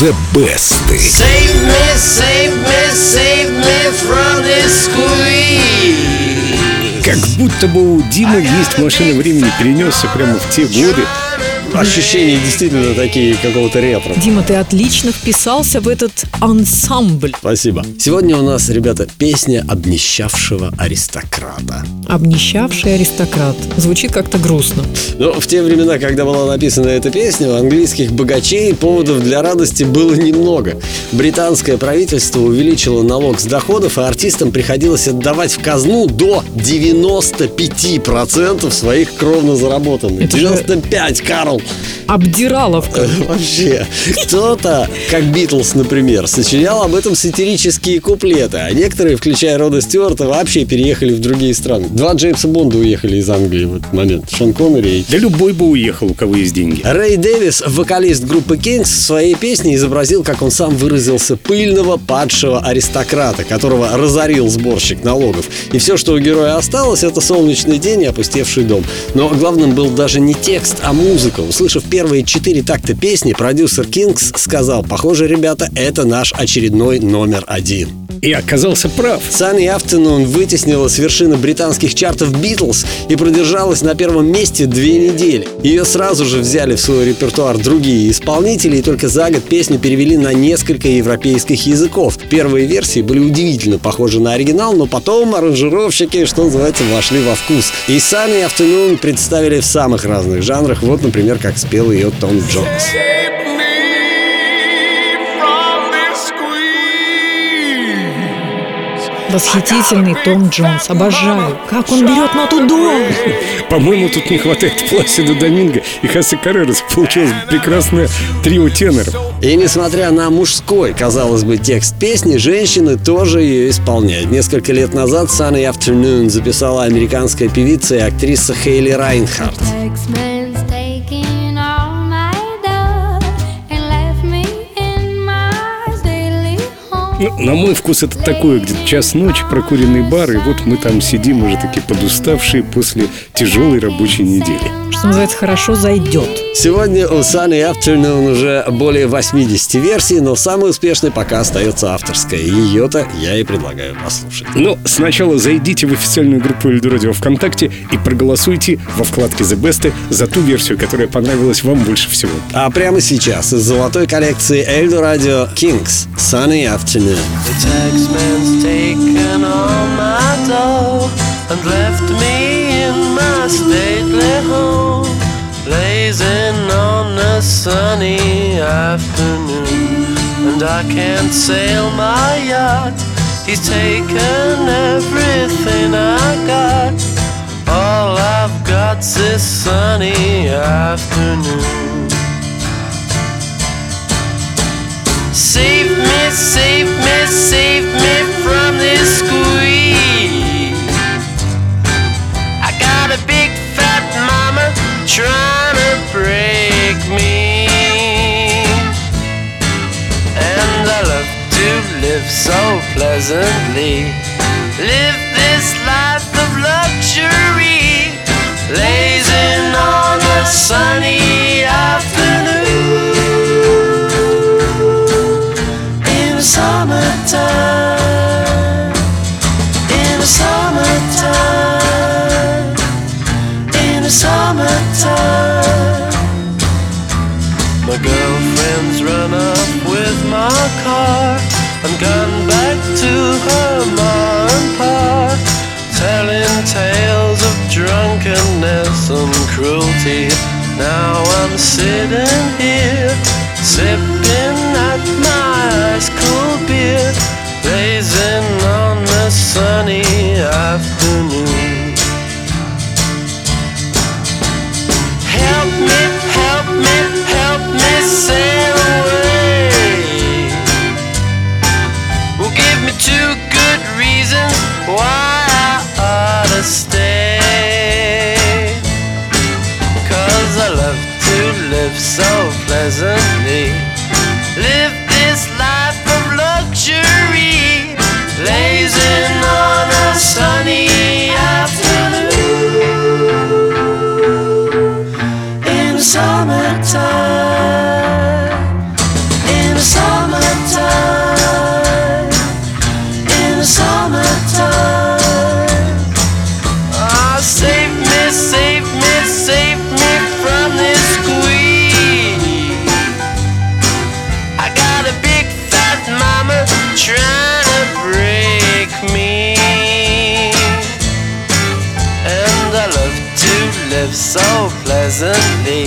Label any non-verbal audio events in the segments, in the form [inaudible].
The Best. Save me, save me, save me from this squeeze. Как будто бы у Димы есть машина времени, перенесся прямо в те годы. Ощущения действительно такие какого-то ретро. Дима, ты отлично вписался в этот ансамбль. Спасибо. Сегодня у нас, ребята, песня обнищавшего аристократа. Обнищавший аристократ. Звучит как-то грустно. Но в те времена, когда была написана эта песня, у английских богачей поводов для радости было немного. Британское правительство увеличило налог с доходов, и артистам приходилось отдавать в казну до 95% своих кровно заработанных. Это же- 95, Карл! Обдираловка. [laughs] Вообще, кто-то, как Битлз, например, сочинял об этом сатирические куплеты, а некоторые, включая Рода Стюарта, вообще переехали в другие страны. Два Джеймса Бонда уехали из Англии в этот момент. Шон Коннери и Да любой бы уехал, у кого есть деньги. Рэй Дэвис, вокалист группы Kings, в своей песне изобразил, как он сам выразился, пыльного падшего аристократа, которого разорил сборщик налогов. И все, что у героя осталось, это солнечный день и опустевший дом. Но главным был даже не текст, а музыка. Услышав первые четыре такта песни, продюсер Kings сказал, похоже, ребята, это наш очередной номер один. И оказался прав. Sunny Afternoon вытеснила с вершины британских чартов Битлз и продержалась на первом месте две недели. Ее сразу же взяли в свой репертуар другие исполнители, и только за год песню перевели на несколько европейских языков. Первые версии были удивительно похожи на оригинал, но потом аранжировщики, что называется, вошли во вкус. И Sunny Afternoon представили в самых разных жанрах, вот, например, как спел ее Том Джонс. Восхитительный Том Джонс. Обожаю. Как он берет ноту до. По-моему, тут не хватает Пласида Доминго и Хаси Каррерас. Получилось прекрасное трио теноров. И несмотря на мужской, казалось бы, текст песни, женщины тоже ее исполняют. Несколько лет назад Sunny Afternoon записала американская певица и актриса Хейли Райнхарт. Ну, на мой вкус это такое, где-то час ночи, прокуренный бар, и вот мы там сидим уже такие подуставшие после тяжелой рабочей недели. Что называется, хорошо зайдет. Сегодня у Sunny Afternoon уже более 80 версий, но самой успешной пока остается авторская. Ее-то я и предлагаю послушать. Но сначала зайдите в официальную группу Эльду Радио ВКонтакте и проголосуйте во вкладке The Best за ту версию, которая понравилась вам больше всего. А прямо сейчас из золотой коллекции Эльду Радио Kings Sunny Afternoon. The taxman's taken all my dough and left me in my stately home, blazing on a sunny afternoon. And I can't sail my yacht, he's taken everything I got. All I've got's this sunny afternoon. Save me, save me, save me from this squeeze. I got a big fat mama trying to break me. And I love to live so pleasantly. Live this life of luxury. Lazing on a sunny afternoon in the girlfriend's run up with my car and gone back to her ma and pa, telling tales of drunkenness and cruelty. Now I'm sitting here, sipping live so pleasantly. Live this life of luxury. Lazing on a sunny afternoon. In the pleasantly.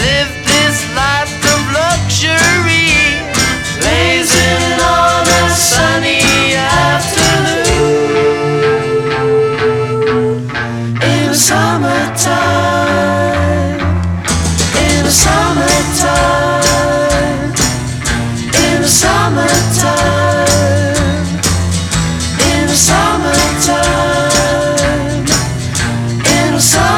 Live this life of luxury, blazing on a sunny afternoon. In the summertime, in the summertime, in the summertime, in the summertime, in the summertime.